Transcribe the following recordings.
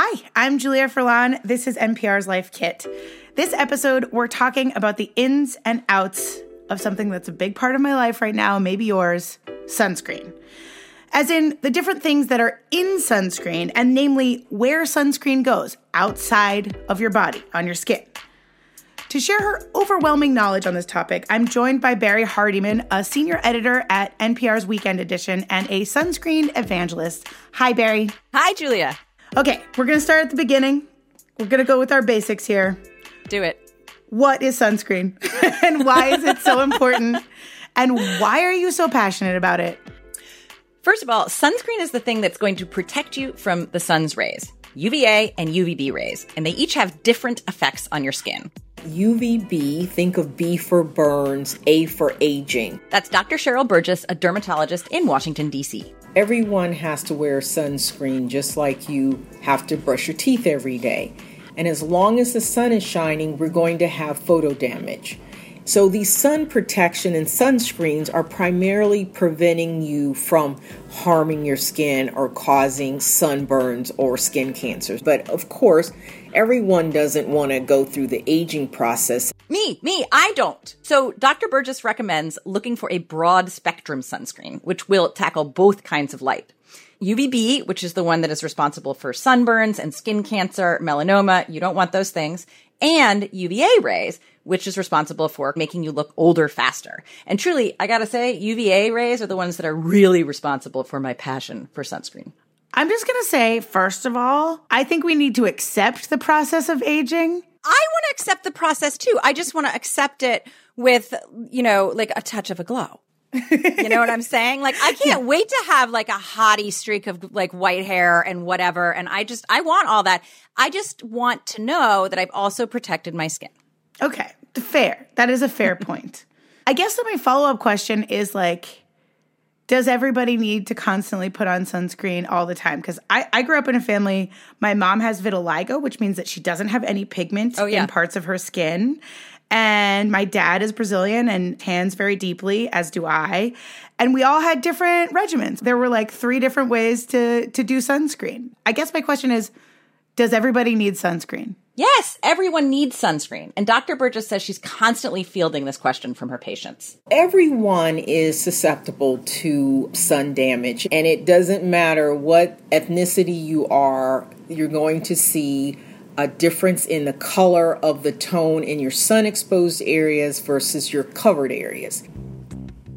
Hi, I'm Julia Furlan. This is NPR's Life Kit. This episode, we're talking about the ins and outs of something that's a big part of my life right now, maybe yours sunscreen. As in the different things that are in sunscreen, and namely where sunscreen goes outside of your body, on your skin. To share her overwhelming knowledge on this topic, I'm joined by Barrie Hardymon, a senior editor at NPR's Weekend Edition and a sunscreen evangelist. Hi, Barrie. Hi, Julia. Okay, we're going to start at the beginning. We're going to go with our basics here. Do it. What is sunscreen? and why is it so important? And why are you so passionate about it? First of all, sunscreen is the thing that's going to protect you from the sun's rays. UVA and UVB rays, and they each have different effects on your skin. UVB, think of B for burns, A for aging. That's Dr. Cheryl Burgess, a dermatologist in Washington, D.C. Everyone has to wear sunscreen just like you have to brush your teeth every day. And as long as the sun is shining, we're going to have photo damage. So, these sun protection and sunscreens are primarily preventing you from harming your skin or causing sunburns or skin cancers. But of course, everyone doesn't want to go through the aging process. Me, me, I don't. So, Dr. Burgess recommends looking for a broad spectrum sunscreen, which will tackle both kinds of light. UVB, which is the one that is responsible for sunburns and skin cancer, melanoma, you don't want those things, and UVA rays, which is responsible for making you look older faster. And truly, I gotta say, UVA rays are the ones that are really responsible for my passion for sunscreen. I'm just gonna say, first of all, I think we need to accept the process of aging. I want to accept the process too. I just want to accept it with, you know, like a touch of a glow. You know what I'm saying? Like, I can't wait to have like a hottie streak of like white hair and whatever. And I just, I want all that. I just want to know that I've also protected my skin. Okay, fair. That is a fair point. I guess that my follow up question is like, does everybody need to constantly put on sunscreen all the time? Because I, I grew up in a family, my mom has vitiligo, which means that she doesn't have any pigment Oh, yeah. in parts of her skin. And my dad is Brazilian and tans very deeply, as do I. And we all had different regimens. There were like three different ways to to do sunscreen. I guess my question is, does everybody need sunscreen? Yes, everyone needs sunscreen. And Dr. Burgess says she's constantly fielding this question from her patients. Everyone is susceptible to sun damage, and it doesn't matter what ethnicity you are, you're going to see a difference in the color of the tone in your sun exposed areas versus your covered areas.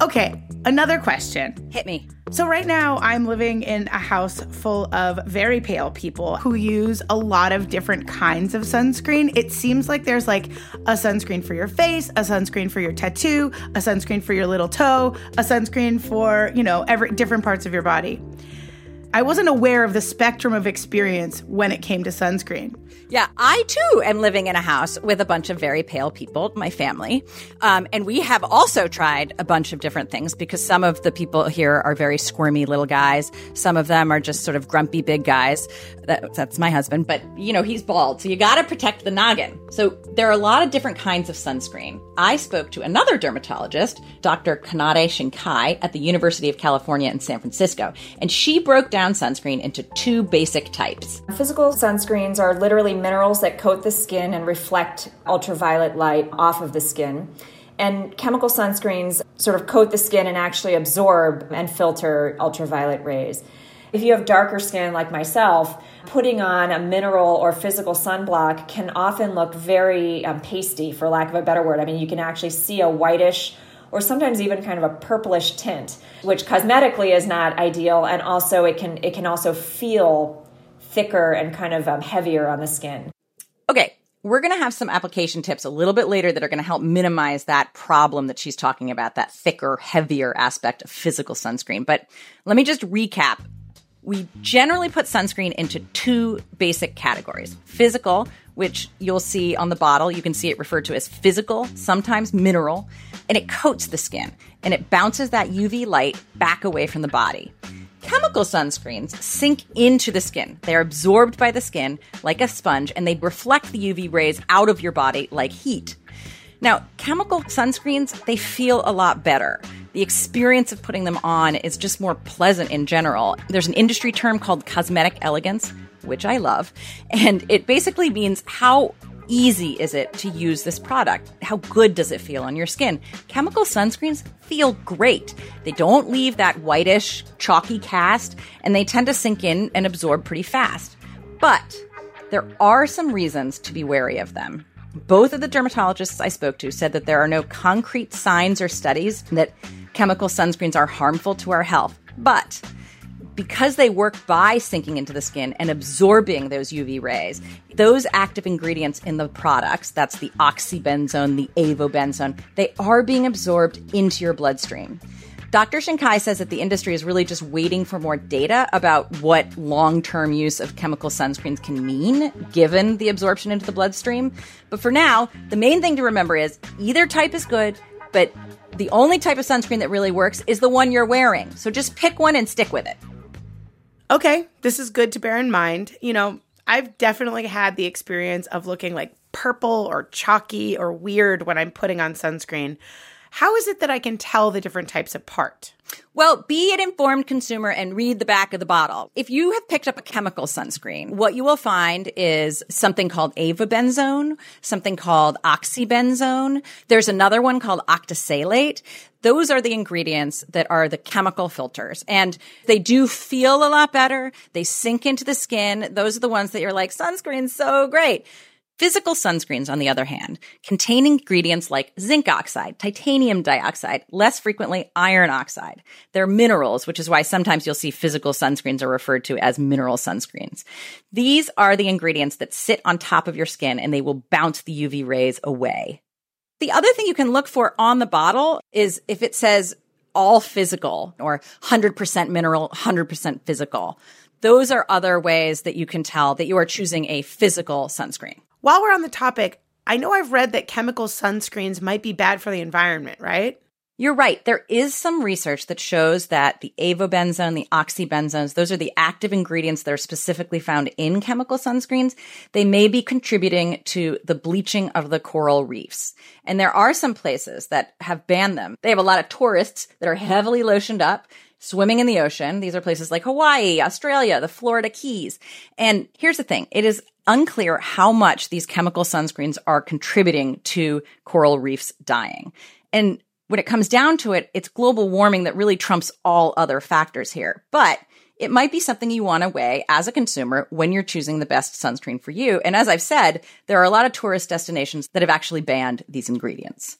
Okay, another question. Hit me. So, right now, I'm living in a house full of very pale people who use a lot of different kinds of sunscreen. It seems like there's like a sunscreen for your face, a sunscreen for your tattoo, a sunscreen for your little toe, a sunscreen for, you know, every different parts of your body. I wasn't aware of the spectrum of experience when it came to sunscreen. Yeah, I too am living in a house with a bunch of very pale people, my family. Um, and we have also tried a bunch of different things because some of the people here are very squirmy little guys. Some of them are just sort of grumpy big guys. That, that's my husband, but you know, he's bald. So you got to protect the noggin. So there are a lot of different kinds of sunscreen. I spoke to another dermatologist, Dr. Kanade Shinkai at the University of California in San Francisco, and she broke down sunscreen into two basic types. Physical sunscreens are literally minerals that coat the skin and reflect ultraviolet light off of the skin. And chemical sunscreens sort of coat the skin and actually absorb and filter ultraviolet rays. If you have darker skin like myself, putting on a mineral or physical sunblock can often look very um, pasty, for lack of a better word. I mean, you can actually see a whitish or sometimes even kind of a purplish tint, which cosmetically is not ideal, and also it can it can also feel thicker and kind of um, heavier on the skin. Okay, we're going to have some application tips a little bit later that are going to help minimize that problem that she's talking about, that thicker, heavier aspect of physical sunscreen. But let me just recap. We generally put sunscreen into two basic categories physical, which you'll see on the bottle. You can see it referred to as physical, sometimes mineral, and it coats the skin and it bounces that UV light back away from the body. Chemical sunscreens sink into the skin. They're absorbed by the skin like a sponge and they reflect the UV rays out of your body like heat. Now, chemical sunscreens, they feel a lot better. The experience of putting them on is just more pleasant in general. There's an industry term called cosmetic elegance. which I love. And it basically means how easy is it to use this product? How good does it feel on your skin? Chemical sunscreens feel great. They don't leave that whitish, chalky cast, and they tend to sink in and absorb pretty fast. But there are some reasons to be wary of them. Both of the dermatologists I spoke to said that there are no concrete signs or studies that chemical sunscreens are harmful to our health. But because they work by sinking into the skin and absorbing those UV rays, those active ingredients in the products, that's the oxybenzone, the avobenzone, they are being absorbed into your bloodstream. Dr. Shinkai says that the industry is really just waiting for more data about what long term use of chemical sunscreens can mean given the absorption into the bloodstream. But for now, the main thing to remember is either type is good, but the only type of sunscreen that really works is the one you're wearing. So just pick one and stick with it. Okay, this is good to bear in mind. You know, I've definitely had the experience of looking like purple or chalky or weird when I'm putting on sunscreen. How is it that I can tell the different types apart? Well, be an informed consumer and read the back of the bottle. If you have picked up a chemical sunscreen, what you will find is something called avobenzone, something called oxybenzone. There's another one called octisalate. Those are the ingredients that are the chemical filters and they do feel a lot better. They sink into the skin. Those are the ones that you're like, sunscreen's so great. Physical sunscreens, on the other hand, contain ingredients like zinc oxide, titanium dioxide, less frequently iron oxide. They're minerals, which is why sometimes you'll see physical sunscreens are referred to as mineral sunscreens. These are the ingredients that sit on top of your skin and they will bounce the UV rays away. The other thing you can look for on the bottle is if it says all physical or 100% mineral, 100% physical. Those are other ways that you can tell that you are choosing a physical sunscreen. While we're on the topic, I know I've read that chemical sunscreens might be bad for the environment, right? You're right. There is some research that shows that the avobenzone, the oxybenzones, those are the active ingredients that are specifically found in chemical sunscreens. They may be contributing to the bleaching of the coral reefs. And there are some places that have banned them. They have a lot of tourists that are heavily lotioned up swimming in the ocean. These are places like Hawaii, Australia, the Florida Keys. And here's the thing. It is unclear how much these chemical sunscreens are contributing to coral reefs dying. And when it comes down to it, it's global warming that really trumps all other factors here. But it might be something you want to weigh as a consumer when you're choosing the best sunscreen for you. And as I've said, there are a lot of tourist destinations that have actually banned these ingredients.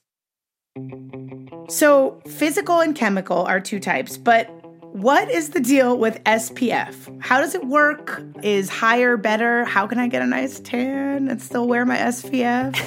So, physical and chemical are two types, but what is the deal with SPF? How does it work? Is higher better? How can I get a nice tan and still wear my SPF?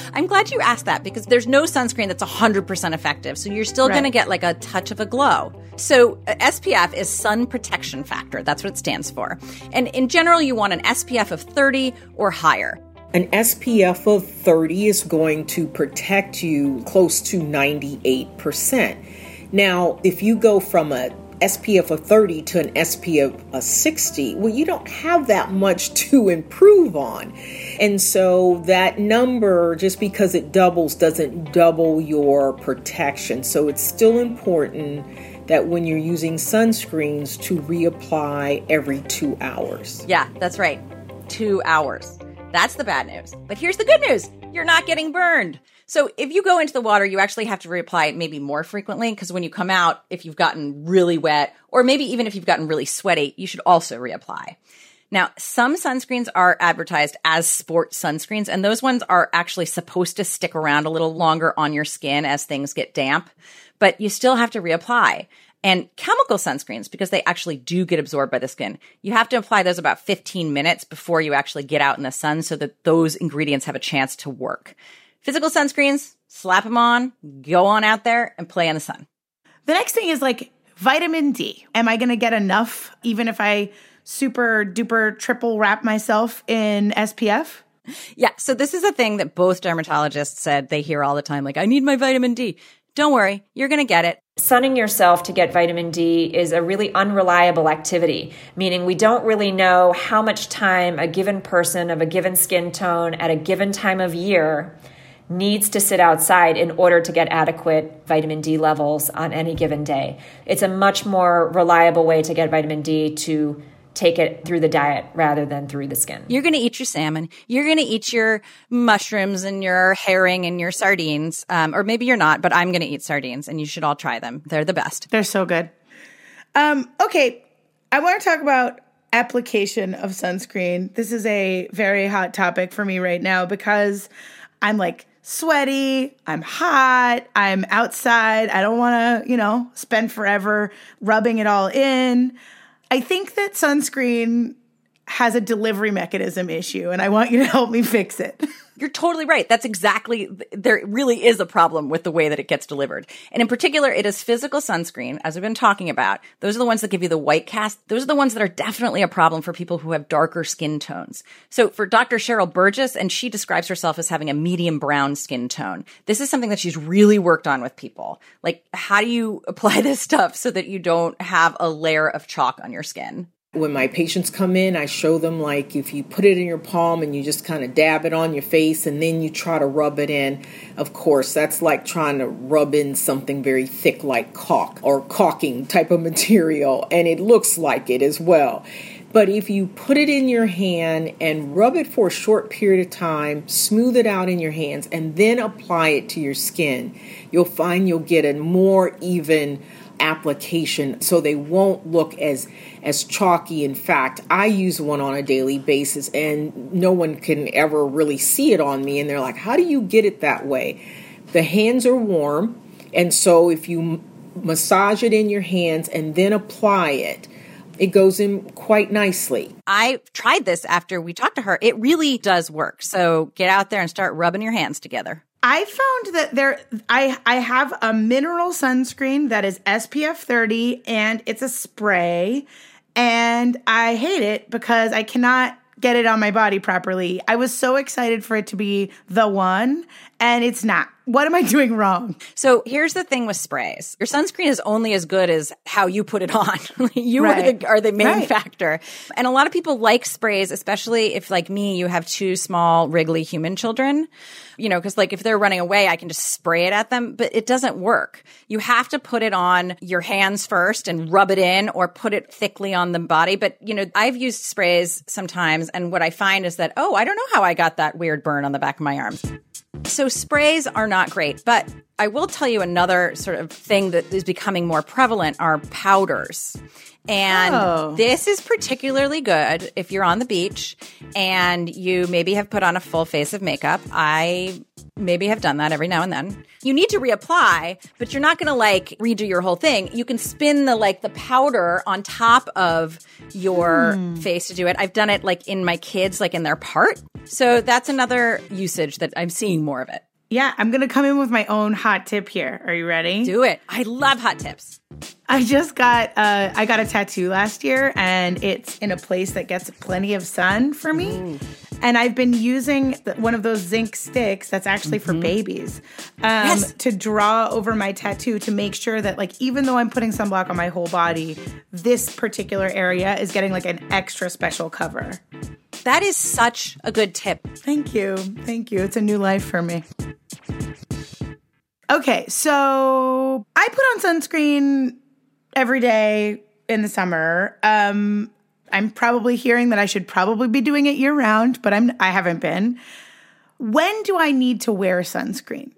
I'm glad you asked that because there's no sunscreen that's 100% effective. So you're still right. going to get like a touch of a glow. So uh, SPF is sun protection factor. That's what it stands for. And in general, you want an SPF of 30 or higher. An SPF of 30 is going to protect you close to 98%. Now, if you go from a SPF of 30 to an SPF of 60, well, you don't have that much to improve on. And so that number, just because it doubles, doesn't double your protection. So it's still important that when you're using sunscreens to reapply every two hours. Yeah, that's right. Two hours. That's the bad news. But here's the good news you're not getting burned. So if you go into the water, you actually have to reapply it maybe more frequently because when you come out, if you've gotten really wet, or maybe even if you've gotten really sweaty, you should also reapply. Now, some sunscreens are advertised as sport sunscreens, and those ones are actually supposed to stick around a little longer on your skin as things get damp, but you still have to reapply. And chemical sunscreens, because they actually do get absorbed by the skin, you have to apply those about 15 minutes before you actually get out in the sun so that those ingredients have a chance to work. Physical sunscreens, slap them on, go on out there and play in the sun. The next thing is like vitamin D. Am I going to get enough even if I super duper triple wrap myself in SPF? Yeah, so this is a thing that both dermatologists said they hear all the time like I need my vitamin D. Don't worry, you're going to get it. Sunning yourself to get vitamin D is a really unreliable activity, meaning we don't really know how much time a given person of a given skin tone at a given time of year needs to sit outside in order to get adequate vitamin D levels on any given day. It's a much more reliable way to get vitamin D to take it through the diet rather than through the skin. You're going to eat your salmon. You're going to eat your mushrooms and your herring and your sardines. Um, or maybe you're not, but I'm going to eat sardines and you should all try them. They're the best. They're so good. Um, okay. I want to talk about application of sunscreen. This is a very hot topic for me right now because I'm like sweaty, I'm hot, I'm outside. I don't want to, you know, spend forever rubbing it all in. I think that sunscreen has a delivery mechanism issue and I want you to help me fix it. You're totally right. That's exactly, there really is a problem with the way that it gets delivered. And in particular, it is physical sunscreen, as we've been talking about. Those are the ones that give you the white cast. Those are the ones that are definitely a problem for people who have darker skin tones. So for Dr. Cheryl Burgess, and she describes herself as having a medium brown skin tone. This is something that she's really worked on with people. Like, how do you apply this stuff so that you don't have a layer of chalk on your skin? When my patients come in, I show them like if you put it in your palm and you just kind of dab it on your face and then you try to rub it in. Of course, that's like trying to rub in something very thick like caulk or caulking type of material, and it looks like it as well. But if you put it in your hand and rub it for a short period of time, smooth it out in your hands, and then apply it to your skin, you'll find you'll get a more even application so they won't look as as chalky in fact i use one on a daily basis and no one can ever really see it on me and they're like how do you get it that way the hands are warm and so if you massage it in your hands and then apply it it goes in quite nicely. I tried this after we talked to her. It really does work. So get out there and start rubbing your hands together. I found that there I I have a mineral sunscreen that is SPF 30 and it's a spray and I hate it because I cannot get it on my body properly. I was so excited for it to be the one and it's not. What am I doing wrong? So here's the thing with sprays. Your sunscreen is only as good as how you put it on. you right. are, the, are, the, main right. factor. And a lot of people like sprays, especially if like me, you have two small wriggly human children, you know, cause like if they're running away, I can just spray it at them, but it doesn't work. You have to put it on your hands first and rub it in or put it thickly on the body. But, you know, I've used sprays sometimes. And what I find is that, oh, I don't know how I got that weird burn on the back of my arms. So sprays are not great, but I will tell you another sort of thing that is becoming more prevalent are powders. And oh. this is particularly good if you're on the beach and you maybe have put on a full face of makeup. I maybe have done that every now and then. You need to reapply, but you're not going to like redo your whole thing. You can spin the like the powder on top of your mm. face to do it. I've done it like in my kids like in their part. So that's another usage that I'm seeing more of it. Yeah, I'm going to come in with my own hot tip here. Are you ready? Do it. I love hot tips. I just got uh, I got a tattoo last year, and it's in a place that gets plenty of sun for me. Mm. And I've been using one of those zinc sticks that's actually mm-hmm. for babies um, yes. to draw over my tattoo to make sure that, like, even though I'm putting sunblock on my whole body, this particular area is getting like an extra special cover. That is such a good tip. Thank you. Thank you. It's a new life for me. Okay, so I put on sunscreen every day in the summer. Um, I'm probably hearing that I should probably be doing it year round, but I'm I haven't been. When do I need to wear sunscreen?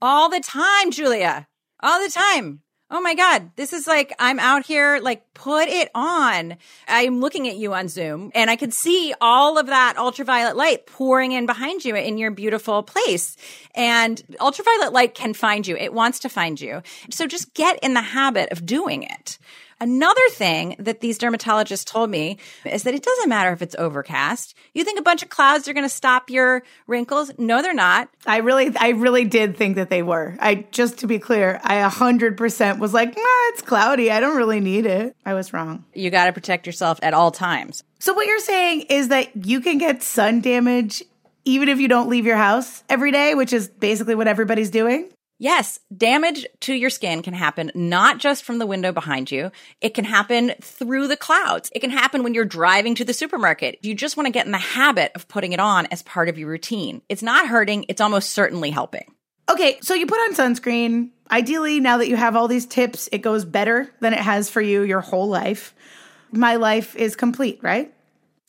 All the time, Julia. All the time. Oh my God. This is like, I'm out here, like, put it on. I'm looking at you on Zoom and I could see all of that ultraviolet light pouring in behind you in your beautiful place. And ultraviolet light can find you. It wants to find you. So just get in the habit of doing it. Another thing that these dermatologists told me is that it doesn't matter if it's overcast. You think a bunch of clouds are going to stop your wrinkles? No, they're not. I really, I really did think that they were. I, just to be clear, I 100% was like, nah, it's cloudy. I don't really need it. I was wrong. You got to protect yourself at all times. So what you're saying is that you can get sun damage even if you don't leave your house every day, which is basically what everybody's doing? Yes, damage to your skin can happen not just from the window behind you. It can happen through the clouds. It can happen when you're driving to the supermarket. You just want to get in the habit of putting it on as part of your routine. It's not hurting. It's almost certainly helping. Okay, so you put on sunscreen. Ideally, now that you have all these tips, it goes better than it has for you your whole life. my life is complete, right?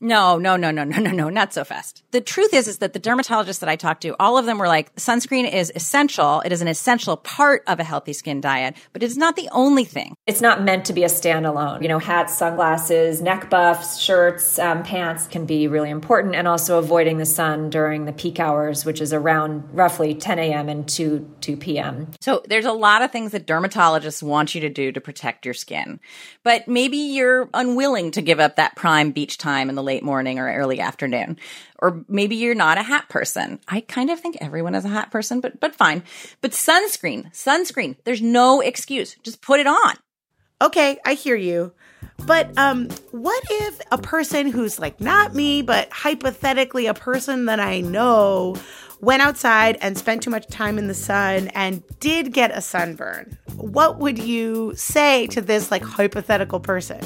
No, no, no, no, no, no, no, not so fast. The truth is, is that the dermatologists that I talked to, all of them were like, sunscreen is essential. It is an essential part of a healthy skin diet, but it's not the only thing. It's not meant to be a standalone. You know, hats, sunglasses, neck buffs, shirts, um, pants can be really important, and also avoiding the sun during the peak hours, which is around roughly 10 a.m. and 2 2 p.m. So there's a lot of things that dermatologists want you to do to protect your skin, but maybe you're unwilling to give up that prime beach time in the late morning or early afternoon. Or maybe you're not a hat person. I kind of think everyone is a hat person, but but fine. But sunscreen, sunscreen, there's no excuse. Just put it on. Okay, I hear you. But um what if a person who's like not me, but hypothetically a person that I know went outside and spent too much time in the sun and did get a sunburn? What would you say to this like hypothetical person?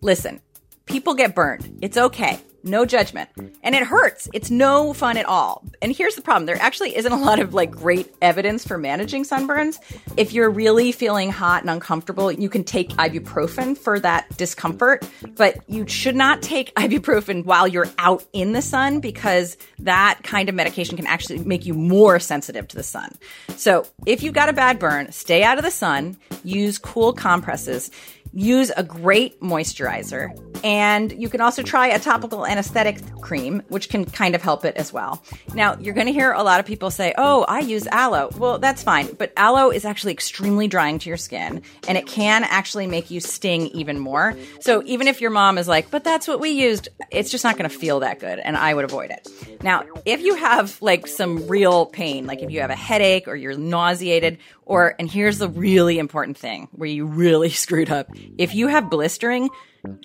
Listen, people get burned. It's okay. No judgment. And it hurts. It's no fun at all. And here's the problem. There actually isn't a lot of like great evidence for managing sunburns. If you're really feeling hot and uncomfortable, you can take ibuprofen for that discomfort, but you should not take ibuprofen while you're out in the sun because that kind of medication can actually make you more sensitive to the sun. So if you've got a bad burn, stay out of the sun, use cool compresses use a great moisturizer. And you can also try a topical anesthetic cream, which can kind of help it as well. Now, you're going to hear a lot of people say, Oh, I use aloe. Well, that's fine. But aloe is actually extremely drying to your skin and it can actually make you sting even more. So even if your mom is like, But that's what we used, it's just not going to feel that good. And I would avoid it. Now, if you have like some real pain, like if you have a headache or you're nauseated, or, and here's the really important thing where you really screwed up. If you have blistering,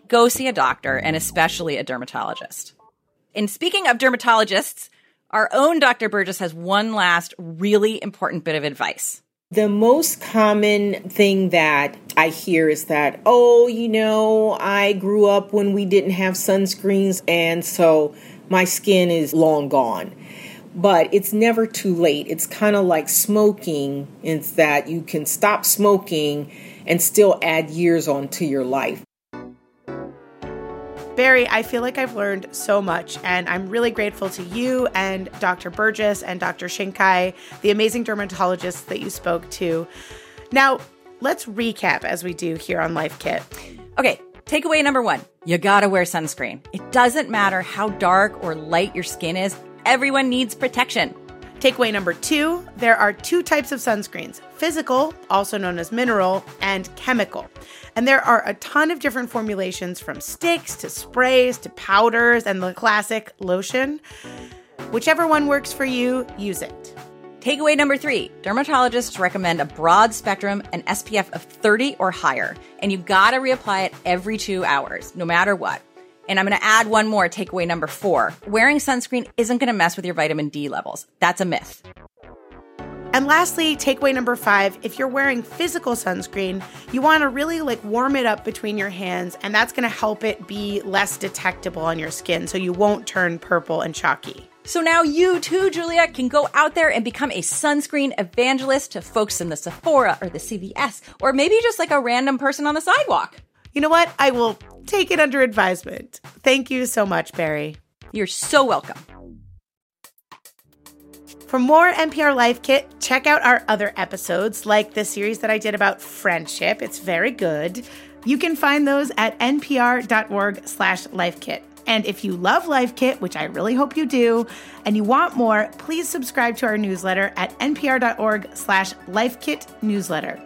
go see a doctor and especially a dermatologist. And speaking of dermatologists, our own Dr. Burgess has one last really important bit of advice. The most common thing that I hear is that, oh, you know, I grew up when we didn't have sunscreens, and so my skin is long gone but it's never too late. It's kind of like smoking, it's that you can stop smoking and still add years onto your life. Barrie, I feel like I've learned so much, and I'm really grateful to you and Dr. Burgess and Dr. Shinkai, the amazing dermatologists that you spoke to. Now, let's recap as we do here on Life Kit. Okay, takeaway number one you gotta wear sunscreen. It doesn't matter how dark or light your skin is, everyone needs protection. Takeaway number two there are two types of sunscreens physical, also known as mineral, and chemical. And there are a ton of different formulations from sticks to sprays to powders and the classic lotion. Whichever one works for you, use it. Takeaway number three dermatologists recommend a broad spectrum and SPF of 30 or higher, and you gotta reapply it every two hours, no matter what. And I'm going to add one more takeaway number four. Wearing sunscreen isn't going to mess with your vitamin D levels. That's a myth. And lastly, takeaway number five if you're wearing physical sunscreen, you want to really like warm it up between your hands, and that's going to help it be less detectable on your skin so you won't turn purple and chalky. So now you too, Julia, can go out there and become a sunscreen evangelist to folks in the Sephora or the CVS, or maybe just like a random person on the sidewalk. You know what? I will take it under advisement. Thank you so much, Barrie. You're so welcome. For more NPR Life Kit, check out our other episodes, like the series that I did about friendship. It's very good. You can find those at npr.org slash lifekit. And if you love Life Kit, which I really hope you do, and you want more, please subscribe to our newsletter at npr.org slash lifekit newsletter.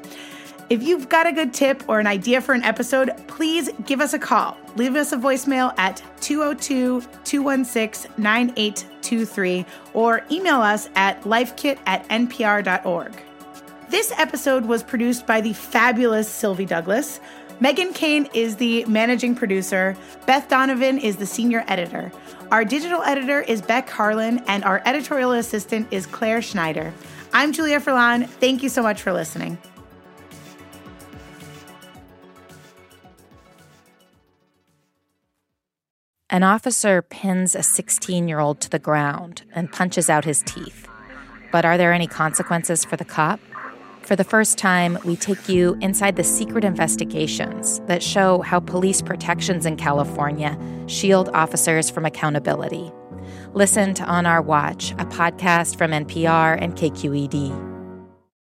If you've got a good tip or an idea for an episode, please give us a call. Leave us a voicemail at 202 216 9823 or email us at lifekit at npr.org. This episode was produced by the fabulous Sylvie Douglis. Meghan Keane is the managing producer. Beth Donovan is the senior editor. Our digital editor is Beck Harlan, and our editorial assistant is Claire Schneider. I'm Julia Furlan. Thank you so much for listening. An officer pins a 16 year old to the ground and punches out his teeth. But are there any consequences for the cop? For the first time, we take you inside the secret investigations that show how police protections in California shield officers from accountability. Listen to On Our Watch, a podcast from NPR and KQED.